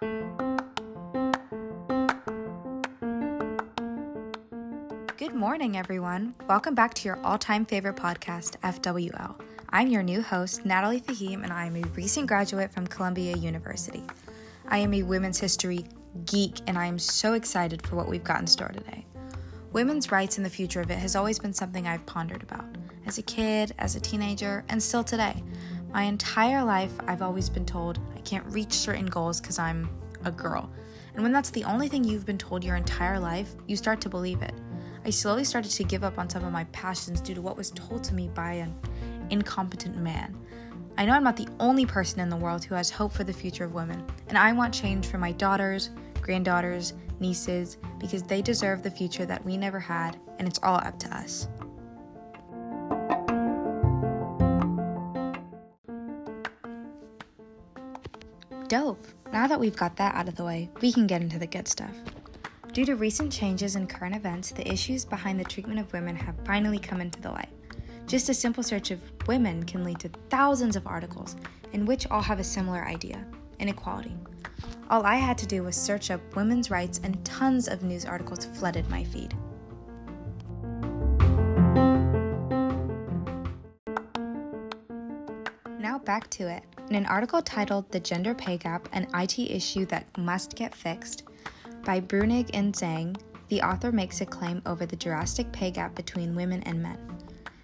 Good morning, everyone. Welcome back to your all time favorite podcast, FWL. I'm your new host, Natalie Fahim, and I am a recent graduate from Columbia University. I am a women's history geek, and I am so excited for what we've got in store today. Women's rights and the future of it has always been something I've pondered about. As a kid, as a teenager, and still today. My entire life, I've always been told can't reach certain goals because I'm a girl. And when that's the only thing you've been told your entire life, you start to believe it. I slowly started to give up on some of my passions due to what was told to me by an incompetent man. I know I'm not the only person in the world who has hope for the future of women, and I want change for my daughters, granddaughters, nieces, because they deserve the future that we never had, and it's all up to us. Dope! Now that we've got that out of the way, we can get into the good stuff. Due to recent changes in current events, the issues behind the treatment of women have finally come into the light. Just a simple search of women can lead to thousands of articles, in which all have a similar idea inequality. All I had to do was search up women's rights, and tons of news articles flooded my feed. Now back to it. In an article titled The Gender Pay Gap An IT Issue That Must Get Fixed by Brunig and Zhang, the author makes a claim over the drastic pay gap between women and men.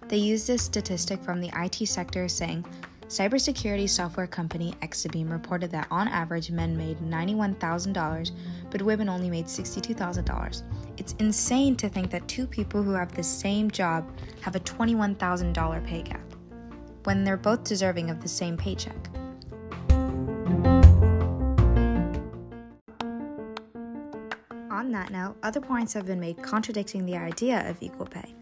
They use this statistic from the IT sector saying cybersecurity software company Exabeam reported that on average men made $91,000, but women only made $62,000. It's insane to think that two people who have the same job have a $21,000 pay gap when they're both deserving of the same paycheck. On that note, other points have been made contradicting the idea of equal pay.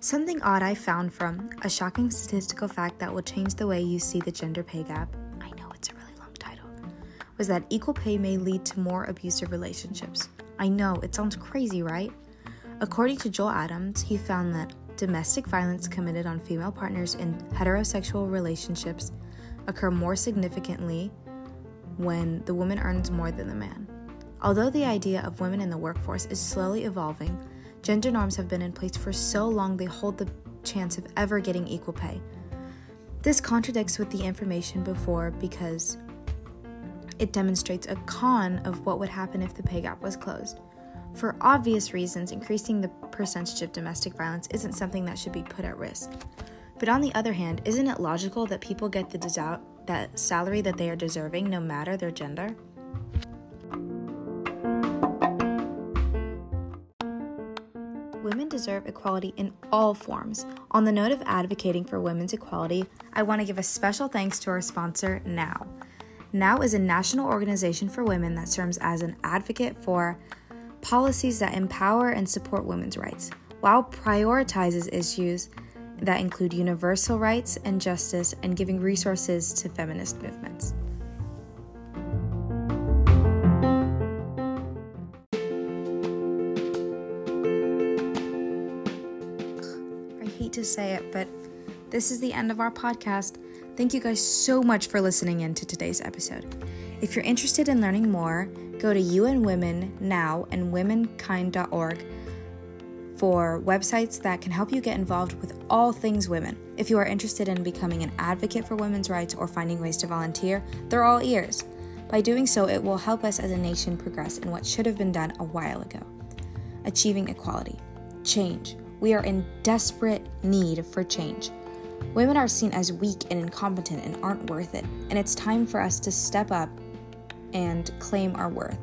Something odd I found from a shocking statistical fact that will change the way you see the gender pay gap. I know it's a really long title. Was that equal pay may lead to more abusive relationships. I know, it sounds crazy, right? According to Joel Adams, he found that domestic violence committed on female partners in heterosexual relationships occur more significantly when the woman earns more than the man. Although the idea of women in the workforce is slowly evolving, gender norms have been in place for so long they hold the chance of ever getting equal pay. This contradicts with the information before because it demonstrates a con of what would happen if the pay gap was closed. For obvious reasons, increasing the percentage of domestic violence isn't something that should be put at risk. But on the other hand, isn't it logical that people get the desu- that salary that they are deserving no matter their gender? Women deserve equality in all forms. On the note of advocating for women's equality, I want to give a special thanks to our sponsor, NOW. NOW is a national organization for women that serves as an advocate for policies that empower and support women's rights, while prioritizes issues that include universal rights and justice and giving resources to feminist movements. I hate to say it, but this is the end of our podcast. Thank you guys so much for listening in to today's episode. If you're interested in learning more, go to UN Women Now and womenkind.org for websites that can help you get involved with all things women. If you are interested in becoming an advocate for women's rights or finding ways to volunteer, they're all ears. By doing so, it will help us as a nation progress in what should have been done a while ago achieving equality. Change. We are in desperate need for change. Women are seen as weak and incompetent and aren't worth it, and it's time for us to step up and claim our worth.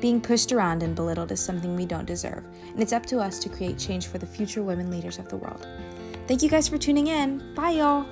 Being pushed around and belittled is something we don't deserve, and it's up to us to create change for the future women leaders of the world. Thank you guys for tuning in. Bye, y'all.